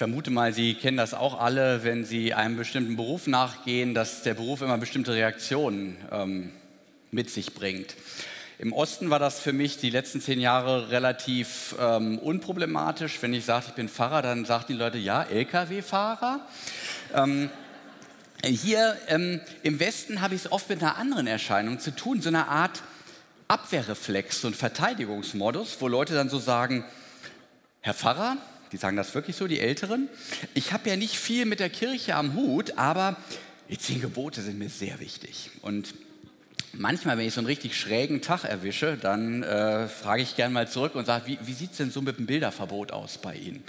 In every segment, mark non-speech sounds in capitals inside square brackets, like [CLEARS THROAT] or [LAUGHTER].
vermute mal, Sie kennen das auch alle, wenn Sie einem bestimmten Beruf nachgehen, dass der Beruf immer bestimmte Reaktionen ähm, mit sich bringt. Im Osten war das für mich die letzten zehn Jahre relativ ähm, unproblematisch. Wenn ich sagte, ich bin Pfarrer, dann sagten die Leute, ja, Lkw-Fahrer. Ähm, hier ähm, im Westen habe ich es oft mit einer anderen Erscheinung zu tun, so einer Art Abwehrreflex, ein Verteidigungsmodus, wo Leute dann so sagen, Herr Pfarrer, die sagen das wirklich so, die Älteren, ich habe ja nicht viel mit der Kirche am Hut, aber die zehn Gebote sind mir sehr wichtig. Und manchmal, wenn ich so einen richtig schrägen Tag erwische, dann äh, frage ich gerne mal zurück und sage, wie, wie sieht es denn so mit dem Bilderverbot aus bei Ihnen?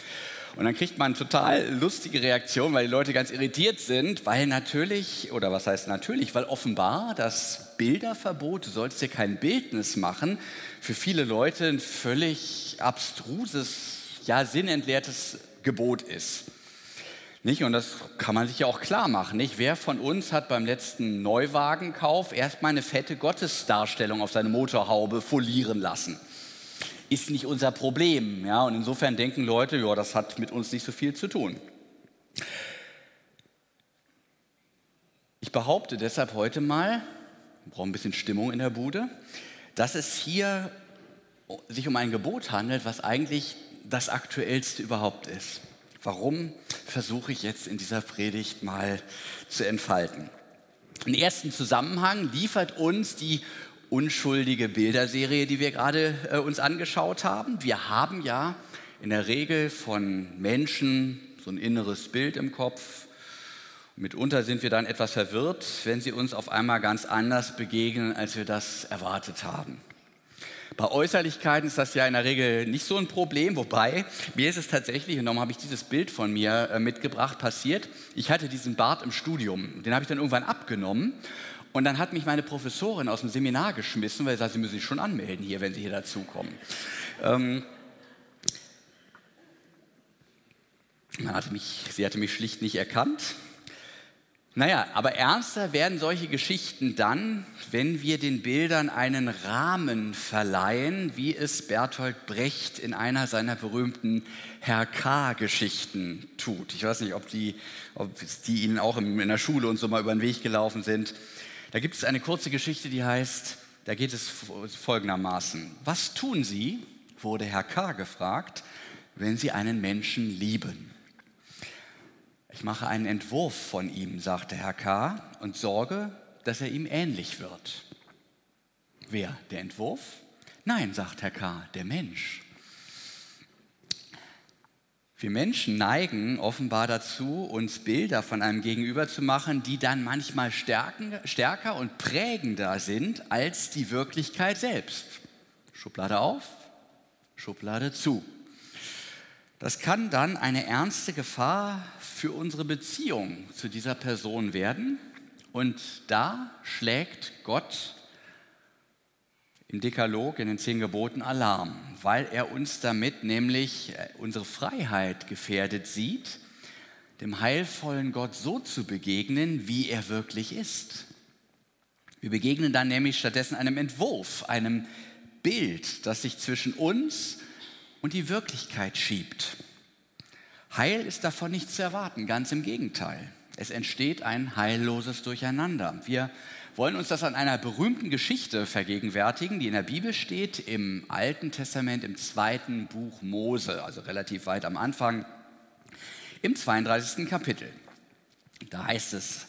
Und dann kriegt man total lustige Reaktionen, weil die Leute ganz irritiert sind, weil natürlich, oder was heißt natürlich, weil offenbar das Bilderverbot, du sollst dir kein Bildnis machen, für viele Leute ein völlig abstruses, ja sinnentleertes Gebot ist. Nicht? Und das kann man sich ja auch klar machen. Nicht? Wer von uns hat beim letzten Neuwagenkauf erstmal eine fette Gottesdarstellung auf seine Motorhaube folieren lassen? Ist nicht unser Problem. Ja? Und insofern denken Leute, ja, das hat mit uns nicht so viel zu tun. Ich behaupte deshalb heute mal, wir brauchen ein bisschen Stimmung in der Bude, dass es hier sich um ein Gebot handelt, was eigentlich das aktuellste überhaupt ist. Warum versuche ich jetzt in dieser Predigt mal zu entfalten? Einen ersten Zusammenhang liefert uns die unschuldige Bilderserie, die wir gerade äh, uns angeschaut haben. Wir haben ja in der Regel von Menschen so ein inneres Bild im Kopf. Mitunter sind wir dann etwas verwirrt, wenn sie uns auf einmal ganz anders begegnen, als wir das erwartet haben. Bei Äußerlichkeiten ist das ja in der Regel nicht so ein Problem, wobei mir ist es tatsächlich, und darum habe ich dieses Bild von mir äh, mitgebracht, passiert. Ich hatte diesen Bart im Studium, den habe ich dann irgendwann abgenommen und dann hat mich meine Professorin aus dem Seminar geschmissen, weil sie sagt, Sie müssen sich schon anmelden hier, wenn Sie hier dazukommen. Ähm, hatte mich, sie hatte mich schlicht nicht erkannt naja, aber ernster werden solche Geschichten dann, wenn wir den Bildern einen Rahmen verleihen, wie es Bertolt Brecht in einer seiner berühmten Herr K-Geschichten tut. Ich weiß nicht, ob die, ob die Ihnen auch in der Schule und so mal über den Weg gelaufen sind. Da gibt es eine kurze Geschichte, die heißt, da geht es folgendermaßen. Was tun Sie, wurde Herr K gefragt, wenn Sie einen Menschen lieben? Ich mache einen Entwurf von ihm, sagte Herr K. und sorge, dass er ihm ähnlich wird. Wer? Der Entwurf? Nein, sagt Herr K., der Mensch. Wir Menschen neigen offenbar dazu, uns Bilder von einem Gegenüber zu machen, die dann manchmal stärker und prägender sind als die Wirklichkeit selbst. Schublade auf, Schublade zu. Das kann dann eine ernste Gefahr für unsere Beziehung zu dieser Person werden. Und da schlägt Gott im Dekalog, in den zehn Geboten Alarm, weil er uns damit nämlich äh, unsere Freiheit gefährdet sieht, dem heilvollen Gott so zu begegnen, wie er wirklich ist. Wir begegnen dann nämlich stattdessen einem Entwurf, einem Bild, das sich zwischen uns und die Wirklichkeit schiebt. Heil ist davon nicht zu erwarten, ganz im Gegenteil. Es entsteht ein heilloses Durcheinander. Wir wollen uns das an einer berühmten Geschichte vergegenwärtigen, die in der Bibel steht, im Alten Testament, im zweiten Buch Mose, also relativ weit am Anfang, im 32. Kapitel. Da heißt es,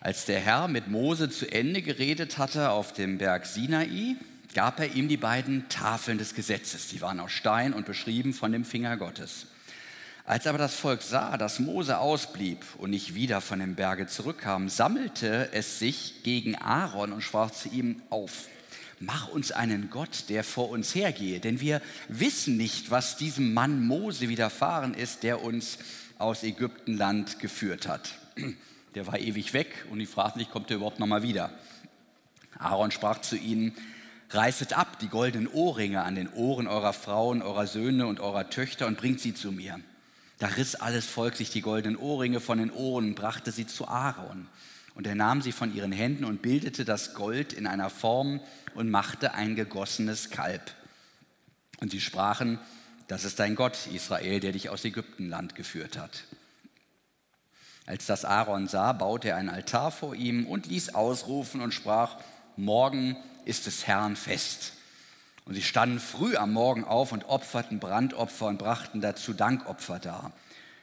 als der Herr mit Mose zu Ende geredet hatte auf dem Berg Sinai, gab er ihm die beiden Tafeln des Gesetzes. Die waren aus Stein und beschrieben von dem Finger Gottes. Als aber das Volk sah, dass Mose ausblieb und nicht wieder von dem Berge zurückkam, sammelte es sich gegen Aaron und sprach zu ihm auf. Mach uns einen Gott, der vor uns hergehe, denn wir wissen nicht, was diesem Mann Mose widerfahren ist, der uns aus Ägyptenland geführt hat. Der war ewig weg und die fragten sich, kommt er überhaupt noch mal wieder? Aaron sprach zu ihnen, reißet ab die goldenen Ohrringe an den Ohren eurer Frauen, eurer Söhne und eurer Töchter und bringt sie zu mir. Da riss alles Volk sich die goldenen Ohrringe von den Ohren und brachte sie zu Aaron. Und er nahm sie von ihren Händen und bildete das Gold in einer Form und machte ein gegossenes Kalb. Und sie sprachen, Das ist dein Gott, Israel, der dich aus Ägyptenland geführt hat. Als das Aaron sah, baute er einen Altar vor ihm und ließ ausrufen und sprach, morgen ist des Herrn Fest. Und sie standen früh am Morgen auf und opferten Brandopfer und brachten dazu Dankopfer dar.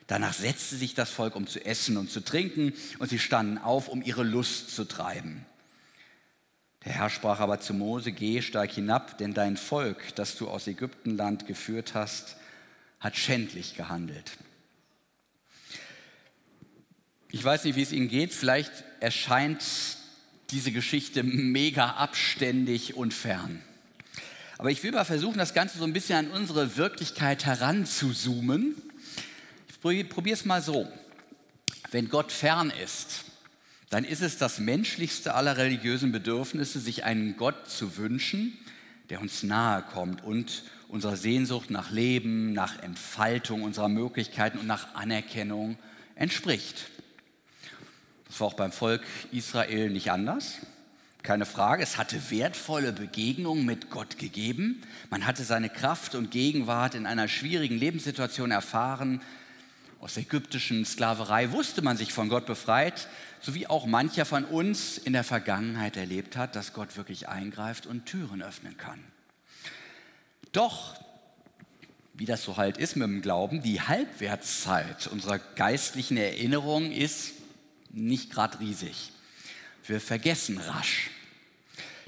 Danach setzte sich das Volk, um zu essen und zu trinken, und sie standen auf, um ihre Lust zu treiben. Der Herr sprach aber zu Mose, geh, steig hinab, denn dein Volk, das du aus Ägyptenland geführt hast, hat schändlich gehandelt. Ich weiß nicht, wie es Ihnen geht, vielleicht erscheint diese Geschichte mega abständig und fern. Aber ich will mal versuchen, das Ganze so ein bisschen an unsere Wirklichkeit heranzuzoomen. Ich probiere es mal so. Wenn Gott fern ist, dann ist es das menschlichste aller religiösen Bedürfnisse, sich einen Gott zu wünschen, der uns nahe kommt und unserer Sehnsucht nach Leben, nach Entfaltung unserer Möglichkeiten und nach Anerkennung entspricht. Das war auch beim Volk Israel nicht anders. Keine Frage, es hatte wertvolle Begegnungen mit Gott gegeben. Man hatte seine Kraft und Gegenwart in einer schwierigen Lebenssituation erfahren. Aus der ägyptischen Sklaverei wusste man sich von Gott befreit, so wie auch mancher von uns in der Vergangenheit erlebt hat, dass Gott wirklich eingreift und Türen öffnen kann. Doch, wie das so halt ist mit dem Glauben, die Halbwertszeit unserer geistlichen Erinnerung ist nicht gerade riesig. Wir vergessen rasch.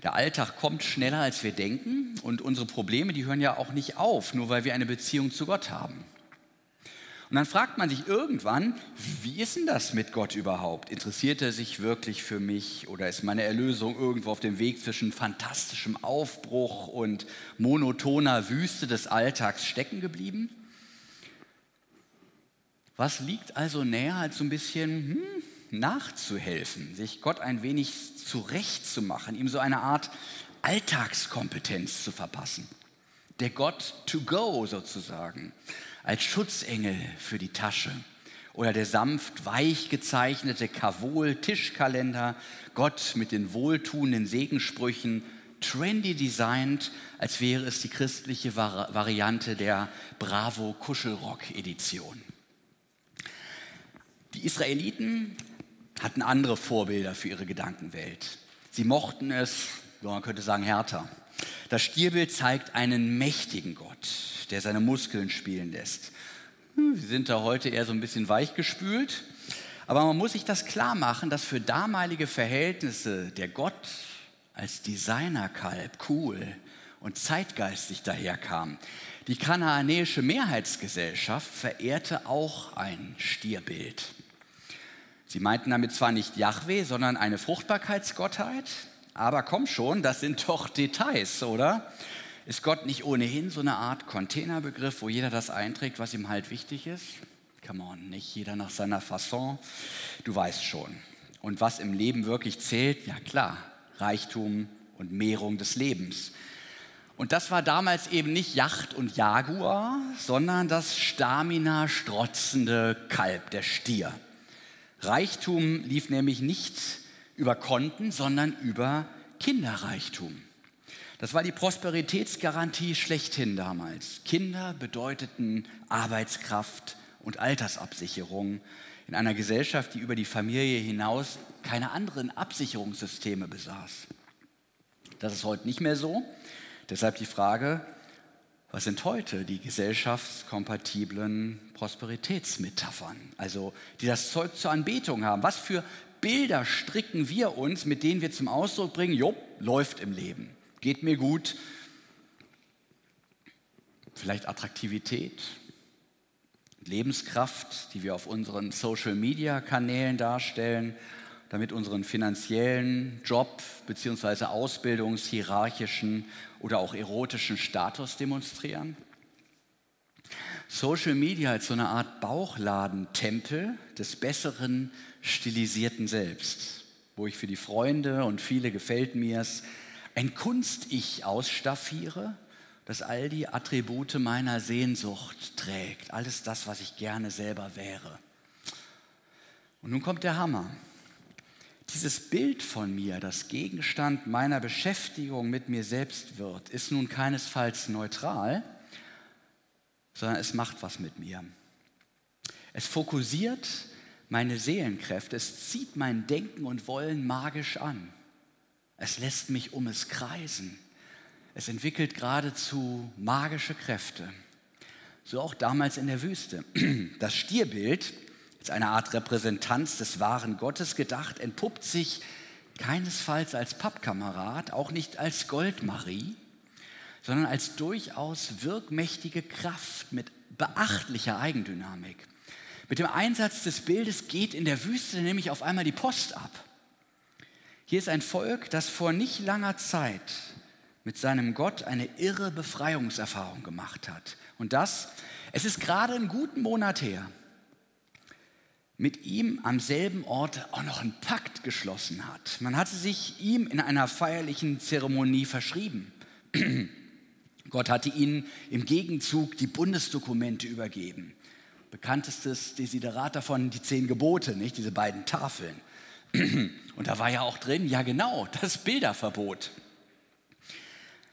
Der Alltag kommt schneller, als wir denken und unsere Probleme, die hören ja auch nicht auf, nur weil wir eine Beziehung zu Gott haben. Und dann fragt man sich irgendwann, wie ist denn das mit Gott überhaupt? Interessiert er sich wirklich für mich oder ist meine Erlösung irgendwo auf dem Weg zwischen fantastischem Aufbruch und monotoner Wüste des Alltags stecken geblieben? Was liegt also näher, als so ein bisschen hm, nachzuhelfen, sich Gott ein wenig zurechtzumachen, ihm so eine Art Alltagskompetenz zu verpassen? Der Gott to go sozusagen als Schutzengel für die Tasche. Oder der sanft weich gezeichnete Kavol-Tischkalender, Gott mit den wohltuenden Segensprüchen, trendy designt, als wäre es die christliche Vari Variante der Bravo Kuschelrock Edition. Die Israeliten hatten andere Vorbilder für ihre Gedankenwelt. Sie mochten es, man könnte sagen, härter. Das Stierbild zeigt einen mächtigen Gott, der seine Muskeln spielen lässt. Hm, sie sind da heute eher so ein bisschen weichgespült. Aber man muss sich das klar machen, dass für damalige Verhältnisse der Gott als Designerkalb cool und zeitgeistig daherkam. Die kanaanäische Mehrheitsgesellschaft verehrte auch ein Stierbild. Sie meinten damit zwar nicht Yahweh, sondern eine Fruchtbarkeitsgottheit, aber komm schon, das sind doch Details, oder? Ist Gott nicht ohnehin so eine Art Containerbegriff, wo jeder das einträgt, was ihm halt wichtig ist? Come on, nicht jeder nach seiner Fasson. Du weißt schon. Und was im Leben wirklich zählt, ja klar, Reichtum und Mehrung des Lebens. Und das war damals eben nicht Yacht und Jaguar, sondern das Stamina strotzende Kalb, der Stier. Reichtum lief nämlich nicht über Konten, sondern über Kinderreichtum. Das war die Prosperitätsgarantie schlechthin damals. Kinder bedeuteten Arbeitskraft und Altersabsicherung in einer Gesellschaft, die über die Familie hinaus keine anderen Absicherungssysteme besaß. Das ist heute nicht mehr so. Deshalb die Frage, was sind heute die gesellschaftskompatiblen Prosperitätsmetaphern, also die das Zeug zur Anbetung haben? Was für Bilder stricken wir uns, mit denen wir zum Ausdruck bringen, jo, läuft im Leben geht mir gut. Vielleicht Attraktivität, Lebenskraft, die wir auf unseren Social-Media-Kanälen darstellen, damit unseren finanziellen Job bzw. Ausbildungshierarchischen oder auch erotischen Status demonstrieren. Social Media als so eine Art Bauchladentempel des besseren stilisierten Selbst, wo ich für die Freunde und viele gefällt mir's ein Kunst-Ich ausstaffiere, das all die Attribute meiner Sehnsucht trägt, alles das, was ich gerne selber wäre. Und nun kommt der Hammer. Dieses Bild von mir, das Gegenstand meiner Beschäftigung mit mir selbst wird, ist nun keinesfalls neutral, sondern es macht was mit mir. Es fokussiert meine Seelenkräfte, es zieht mein Denken und Wollen magisch an. Es lässt mich um es kreisen. Es entwickelt geradezu magische Kräfte. So auch damals in der Wüste. Das Stierbild, als eine Art Repräsentanz des wahren Gottes gedacht, entpuppt sich keinesfalls als Pappkamerad, auch nicht als Goldmarie, sondern als durchaus wirkmächtige Kraft mit beachtlicher Eigendynamik. Mit dem Einsatz des Bildes geht in der Wüste nämlich auf einmal die Post ab. Hier ist ein Volk, das vor nicht langer Zeit mit seinem Gott eine irre Befreiungserfahrung gemacht hat. Und das, es ist gerade einen guten Monat her, mit ihm am selben Ort auch noch einen Pakt geschlossen hat. Man hatte sich ihm in einer feierlichen Zeremonie verschrieben. [CLEARS THROAT] Gott hatte ihnen im Gegenzug die Bundesdokumente übergeben. Bekanntestes Desiderat davon, die zehn Gebote, nicht diese beiden Tafeln. [CLEARS THROAT] Und da war ja auch drin, ja genau, das Bilderverbot.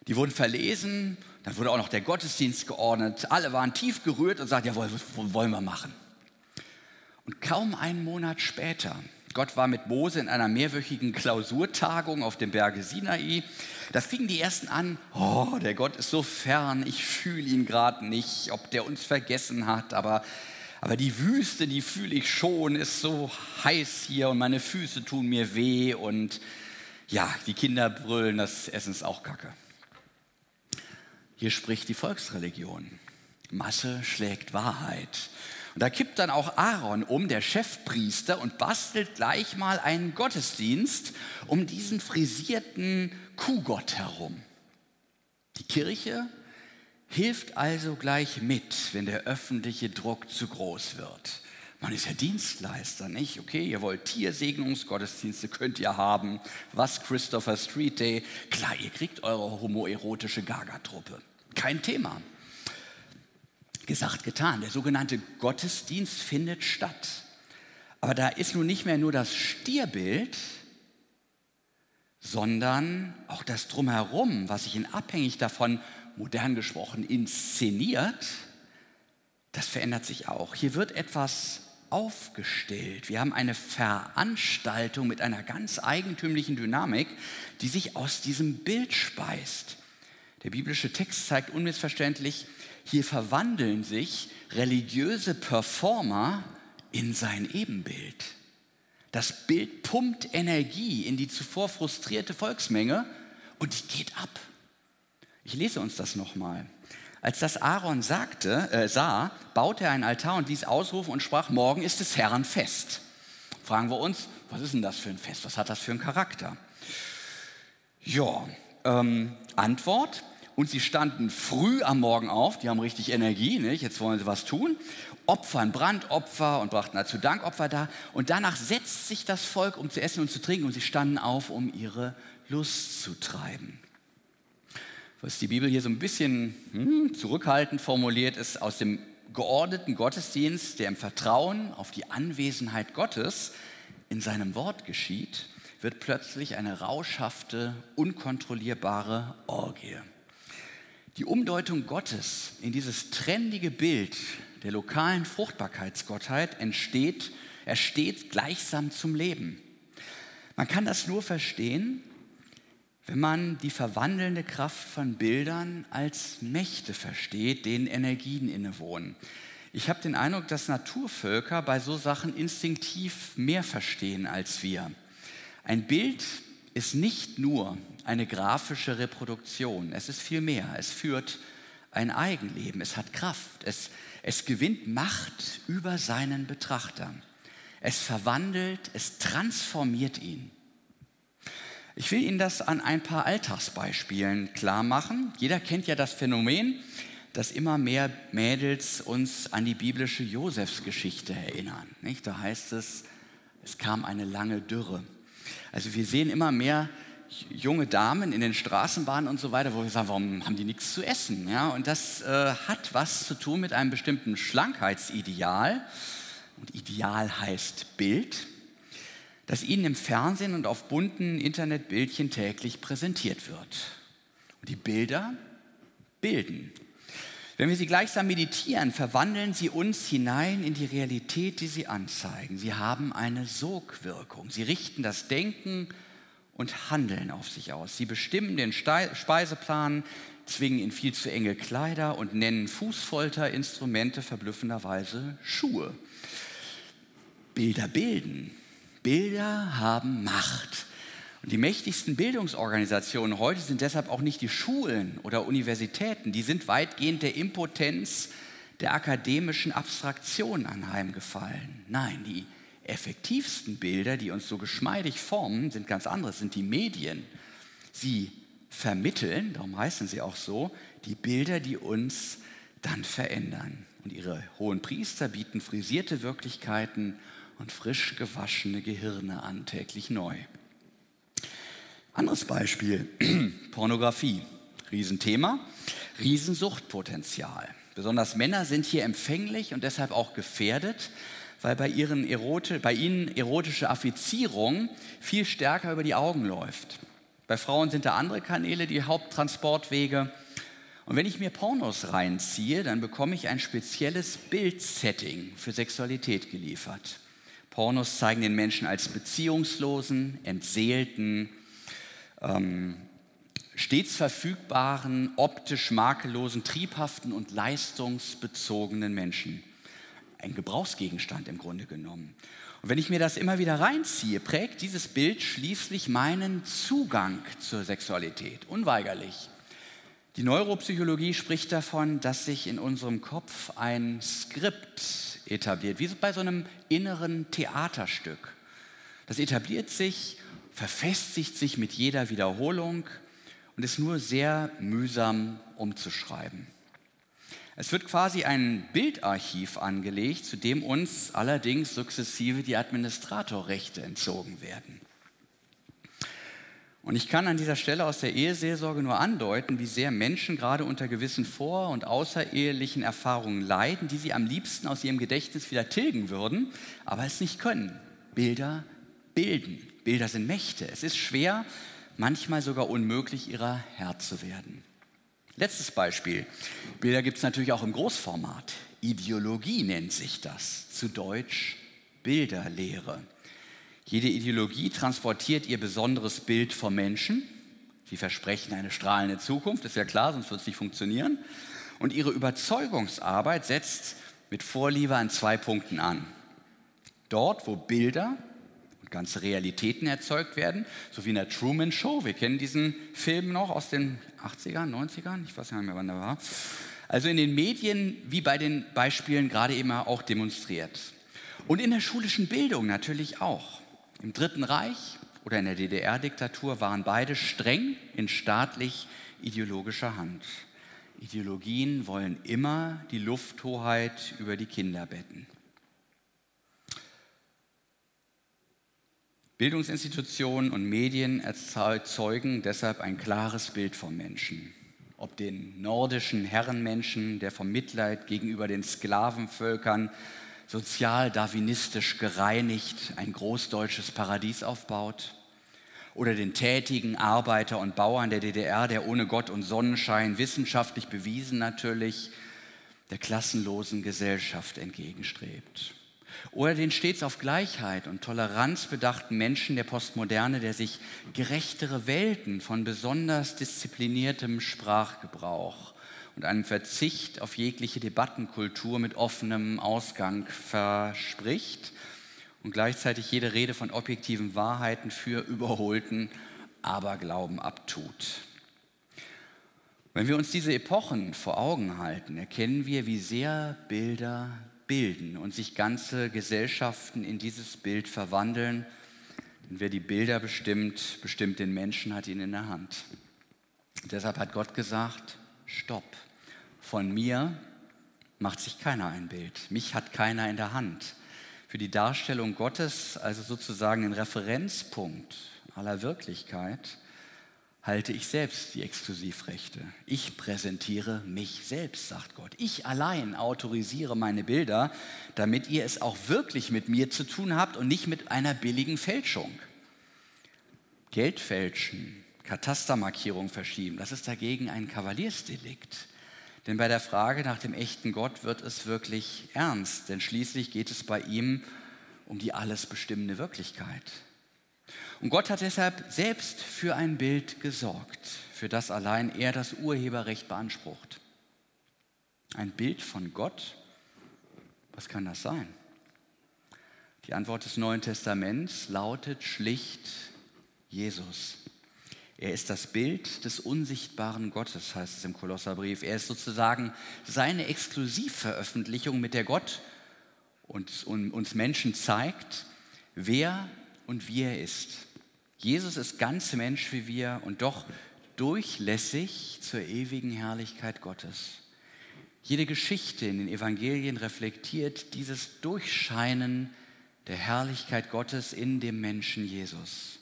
Die wurden verlesen, dann wurde auch noch der Gottesdienst geordnet. Alle waren tief gerührt und sagten, ja, wollen wir machen. Und kaum einen Monat später, Gott war mit Mose in einer mehrwöchigen Klausurtagung auf dem Berge Sinai. Da fingen die ersten an, oh, der Gott ist so fern, ich fühle ihn gerade nicht, ob der uns vergessen hat, aber aber die Wüste, die fühle ich schon, ist so heiß hier und meine Füße tun mir weh und ja, die Kinder brüllen, das Essen ist auch kacke. Hier spricht die Volksreligion. Masse schlägt Wahrheit. Und da kippt dann auch Aaron um, der Chefpriester, und bastelt gleich mal einen Gottesdienst um diesen frisierten Kuhgott herum. Die Kirche hilft also gleich mit, wenn der öffentliche Druck zu groß wird. Man ist ja Dienstleister, nicht? Okay, ihr wollt Tiersegnungsgottesdienste, könnt ihr haben. Was Christopher Street Day? Klar, ihr kriegt eure homoerotische Gaga-Truppe. Kein Thema. Gesagt, getan. Der sogenannte Gottesdienst findet statt. Aber da ist nun nicht mehr nur das Stierbild, sondern auch das Drumherum, was sich in abhängig davon modern gesprochen, inszeniert, das verändert sich auch. Hier wird etwas aufgestellt. Wir haben eine Veranstaltung mit einer ganz eigentümlichen Dynamik, die sich aus diesem Bild speist. Der biblische Text zeigt unmissverständlich, hier verwandeln sich religiöse Performer in sein Ebenbild. Das Bild pumpt Energie in die zuvor frustrierte Volksmenge und die geht ab. Ich lese uns das nochmal. Als das Aaron sagte, äh, sah, baute er einen Altar und ließ ausrufen und sprach, morgen ist des Herrn Fest. Fragen wir uns, was ist denn das für ein Fest? Was hat das für einen Charakter? Ja, ähm, Antwort. Und sie standen früh am Morgen auf, die haben richtig Energie, nicht? jetzt wollen sie was tun, opfern Brandopfer und brachten dazu Dankopfer da. Und danach setzt sich das Volk, um zu essen und zu trinken, und sie standen auf, um ihre Lust zu treiben was die Bibel hier so ein bisschen hm, zurückhaltend formuliert, ist aus dem geordneten Gottesdienst, der im Vertrauen auf die Anwesenheit Gottes in seinem Wort geschieht, wird plötzlich eine rauschhafte, unkontrollierbare Orgie. Die Umdeutung Gottes in dieses trendige Bild der lokalen Fruchtbarkeitsgottheit entsteht, ersteht gleichsam zum Leben. Man kann das nur verstehen, wenn man die verwandelnde Kraft von Bildern als Mächte versteht, denen Energien innewohnen. Ich habe den Eindruck, dass Naturvölker bei so Sachen instinktiv mehr verstehen als wir. Ein Bild ist nicht nur eine grafische Reproduktion, es ist viel mehr. Es führt ein Eigenleben, es hat Kraft, es, es gewinnt Macht über seinen Betrachter. Es verwandelt, es transformiert ihn. Ich will Ihnen das an ein paar Alltagsbeispielen klar machen. Jeder kennt ja das Phänomen, dass immer mehr Mädels uns an die biblische Josefsgeschichte erinnern. Nicht? Da heißt es, es kam eine lange Dürre. Also wir sehen immer mehr junge Damen in den Straßenbahnen und so weiter, wo wir sagen, warum haben die nichts zu essen? Ja, und das äh, hat was zu tun mit einem bestimmten Schlankheitsideal. Und Ideal heißt Bild das Ihnen im Fernsehen und auf bunten Internetbildchen täglich präsentiert wird. Und die Bilder bilden. Wenn wir sie gleichsam meditieren, verwandeln sie uns hinein in die Realität, die sie anzeigen. Sie haben eine Sogwirkung. Sie richten das Denken und Handeln auf sich aus. Sie bestimmen den Speiseplan, zwingen in viel zu enge Kleider und nennen Fußfolterinstrumente verblüffenderweise Schuhe. Bilder bilden. Bilder haben Macht. Und die mächtigsten Bildungsorganisationen heute sind deshalb auch nicht die Schulen oder Universitäten, die sind weitgehend der Impotenz der akademischen Abstraktion anheimgefallen. Nein, die effektivsten Bilder, die uns so geschmeidig formen, sind ganz andere, sind die Medien. Sie vermitteln, darum heißen sie auch so, die Bilder, die uns dann verändern. Und ihre hohen Priester bieten frisierte Wirklichkeiten und frisch gewaschene Gehirne an, täglich neu. Anderes Beispiel, [CLEARS THROAT] Pornografie. Riesenthema, Riesensuchtpotenzial. Besonders Männer sind hier empfänglich und deshalb auch gefährdet, weil bei, ihren Erote, bei ihnen erotische Affizierung viel stärker über die Augen läuft. Bei Frauen sind da andere Kanäle die Haupttransportwege. Und wenn ich mir Pornos reinziehe, dann bekomme ich ein spezielles Bildsetting für Sexualität geliefert. Pornos zeigen den Menschen als beziehungslosen, entseelten, ähm, stets verfügbaren, optisch makellosen, triebhaften und leistungsbezogenen Menschen. Ein Gebrauchsgegenstand im Grunde genommen. Und wenn ich mir das immer wieder reinziehe, prägt dieses Bild schließlich meinen Zugang zur Sexualität, unweigerlich. Die Neuropsychologie spricht davon, dass sich in unserem Kopf ein Skript etabliert, wie bei so einem inneren Theaterstück. Das etabliert sich verfestigt sich mit jeder Wiederholung und ist nur sehr mühsam umzuschreiben. Es wird quasi ein Bildarchiv angelegt, zu dem uns allerdings sukzessive die Administratorrechte entzogen werden. Und ich kann an dieser Stelle aus der Eheseelsorge nur andeuten, wie sehr Menschen gerade unter gewissen vor- und außerehelichen Erfahrungen leiden, die sie am liebsten aus ihrem Gedächtnis wieder tilgen würden, aber es nicht können. Bilder bilden. Bilder sind Mächte. Es ist schwer, manchmal sogar unmöglich, ihrer Herr zu werden. Letztes Beispiel. Bilder gibt es natürlich auch im Großformat. Ideologie nennt sich das. Zu Deutsch Bilderlehre. Jede Ideologie transportiert ihr besonderes Bild vom Menschen. Sie versprechen eine strahlende Zukunft, ist ja klar, sonst wird es nicht funktionieren. Und ihre Überzeugungsarbeit setzt mit Vorliebe an zwei Punkten an. Dort, wo Bilder ganze Realitäten erzeugt werden, so wie in der Truman Show. Wir kennen diesen Film noch aus den 80ern, 90ern, ich weiß nicht mehr, wann der war. Also in den Medien, wie bei den Beispielen gerade eben auch demonstriert. Und in der schulischen Bildung natürlich auch. Im Dritten Reich oder in der DDR-Diktatur waren beide streng in staatlich ideologischer Hand. Ideologien wollen immer die Lufthoheit über die Kinder betten. Bildungsinstitutionen und Medien erzeugen deshalb ein klares Bild vom Menschen. Ob den nordischen Herrenmenschen, der vom Mitleid gegenüber den Sklavenvölkern sozial darwinistisch gereinigt ein großdeutsches Paradies aufbaut, oder den tätigen Arbeiter und Bauern der DDR, der ohne Gott und Sonnenschein wissenschaftlich bewiesen natürlich der klassenlosen Gesellschaft entgegenstrebt. Oder den stets auf Gleichheit und Toleranz bedachten Menschen der Postmoderne, der sich gerechtere Welten von besonders diszipliniertem Sprachgebrauch und einem Verzicht auf jegliche Debattenkultur mit offenem Ausgang verspricht und gleichzeitig jede Rede von objektiven Wahrheiten für überholten Aberglauben abtut. Wenn wir uns diese Epochen vor Augen halten, erkennen wir, wie sehr Bilder bilden und sich ganze Gesellschaften in dieses Bild verwandeln. Denn wer die Bilder bestimmt, bestimmt den Menschen, hat ihn in der Hand. Und deshalb hat Gott gesagt, stopp, von mir macht sich keiner ein Bild, mich hat keiner in der Hand. Für die Darstellung Gottes, also sozusagen den Referenzpunkt aller Wirklichkeit, halte ich selbst die Exklusivrechte. Ich präsentiere mich selbst, sagt Gott. Ich allein autorisiere meine Bilder, damit ihr es auch wirklich mit mir zu tun habt und nicht mit einer billigen Fälschung. Geld fälschen, Katastermarkierung verschieben, das ist dagegen ein Kavaliersdelikt. Denn bei der Frage nach dem echten Gott wird es wirklich ernst, denn schließlich geht es bei ihm um die alles bestimmende Wirklichkeit. Und Gott hat deshalb selbst für ein Bild gesorgt, für das allein er das Urheberrecht beansprucht. Ein Bild von Gott, was kann das sein? Die Antwort des Neuen Testaments lautet schlicht Jesus. Er ist das Bild des unsichtbaren Gottes, heißt es im Kolosserbrief. Er ist sozusagen seine Exklusivveröffentlichung, mit der Gott uns, uns Menschen zeigt, wer und wie er ist. Jesus ist ganz Mensch wie wir und doch durchlässig zur ewigen Herrlichkeit Gottes. Jede Geschichte in den Evangelien reflektiert dieses Durchscheinen der Herrlichkeit Gottes in dem Menschen Jesus.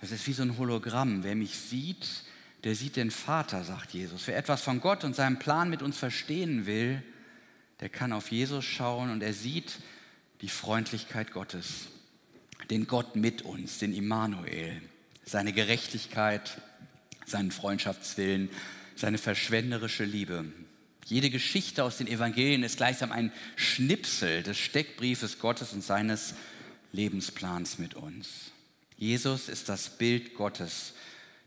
Das ist wie so ein Hologramm. Wer mich sieht, der sieht den Vater, sagt Jesus. Wer etwas von Gott und seinem Plan mit uns verstehen will, der kann auf Jesus schauen und er sieht die Freundlichkeit Gottes, den Gott mit uns, den Immanuel, seine Gerechtigkeit, seinen Freundschaftswillen, seine verschwenderische Liebe. Jede Geschichte aus den Evangelien ist gleichsam ein Schnipsel des Steckbriefes Gottes und seines Lebensplans mit uns. Jesus ist das Bild Gottes,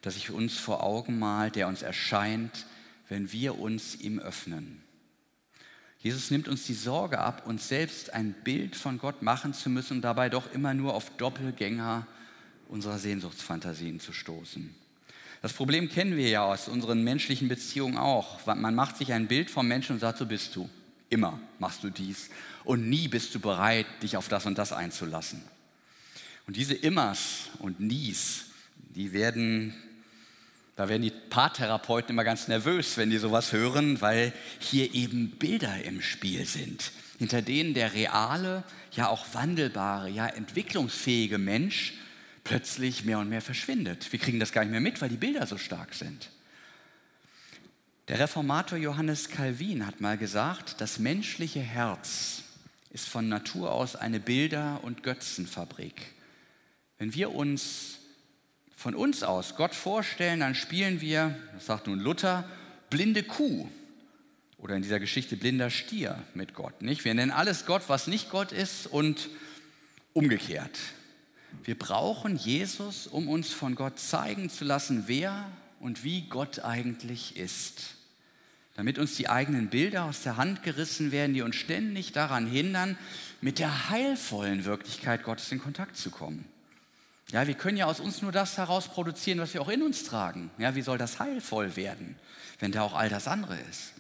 das sich uns vor Augen malt, der uns erscheint, wenn wir uns ihm öffnen. Jesus nimmt uns die Sorge ab, uns selbst ein Bild von Gott machen zu müssen und dabei doch immer nur auf Doppelgänger unserer Sehnsuchtsfantasien zu stoßen. Das Problem kennen wir ja aus unseren menschlichen Beziehungen auch. Man macht sich ein Bild vom Menschen und sagt, so bist du. Immer machst du dies. Und nie bist du bereit, dich auf das und das einzulassen. Und diese Immers und Nies, die werden, da werden die Paartherapeuten immer ganz nervös, wenn die sowas hören, weil hier eben Bilder im Spiel sind, hinter denen der reale, ja auch wandelbare, ja entwicklungsfähige Mensch plötzlich mehr und mehr verschwindet. Wir kriegen das gar nicht mehr mit, weil die Bilder so stark sind. Der Reformator Johannes Calvin hat mal gesagt, das menschliche Herz ist von Natur aus eine Bilder- und Götzenfabrik. Wenn wir uns von uns aus Gott vorstellen, dann spielen wir, das sagt nun Luther, blinde Kuh oder in dieser Geschichte blinder Stier mit Gott. Nicht? Wir nennen alles Gott, was nicht Gott ist und umgekehrt. Wir brauchen Jesus, um uns von Gott zeigen zu lassen, wer und wie Gott eigentlich ist. Damit uns die eigenen Bilder aus der Hand gerissen werden, die uns ständig daran hindern, mit der heilvollen Wirklichkeit Gottes in Kontakt zu kommen. Ja, wir können ja aus uns nur das heraus produzieren, was wir auch in uns tragen. Ja, wie soll das heilvoll werden, wenn da auch all das andere ist?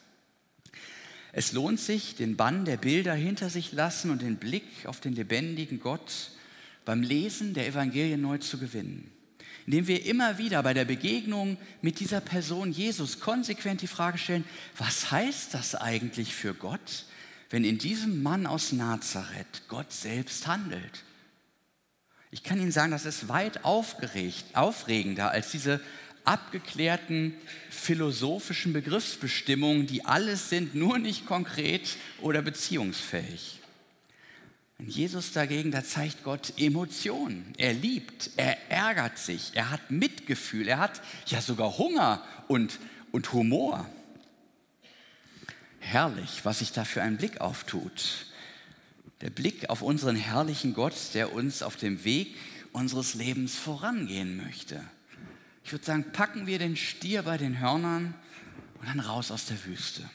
Es lohnt sich, den Bann der Bilder hinter sich lassen und den Blick auf den lebendigen Gott beim Lesen der Evangelien neu zu gewinnen. Indem wir immer wieder bei der Begegnung mit dieser Person Jesus konsequent die Frage stellen, was heißt das eigentlich für Gott, wenn in diesem Mann aus Nazareth Gott selbst handelt? Ich kann Ihnen sagen, das ist weit aufregender als diese abgeklärten philosophischen Begriffsbestimmungen, die alles sind, nur nicht konkret oder beziehungsfähig. Und Jesus dagegen, da zeigt Gott Emotionen. Er liebt, er ärgert sich, er hat Mitgefühl, er hat ja sogar Hunger und, und Humor. Herrlich, was sich da für ein Blick auftut der Blick auf unseren herrlichen Gott, der uns auf dem Weg unseres Lebens vorangehen möchte. Ich würde sagen, packen wir den Stier bei den Hörnern und dann raus aus der Wüste.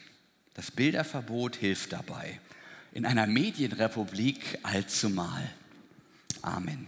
Das Bilderverbot hilft dabei. In einer Medienrepublik allzumal. Amen.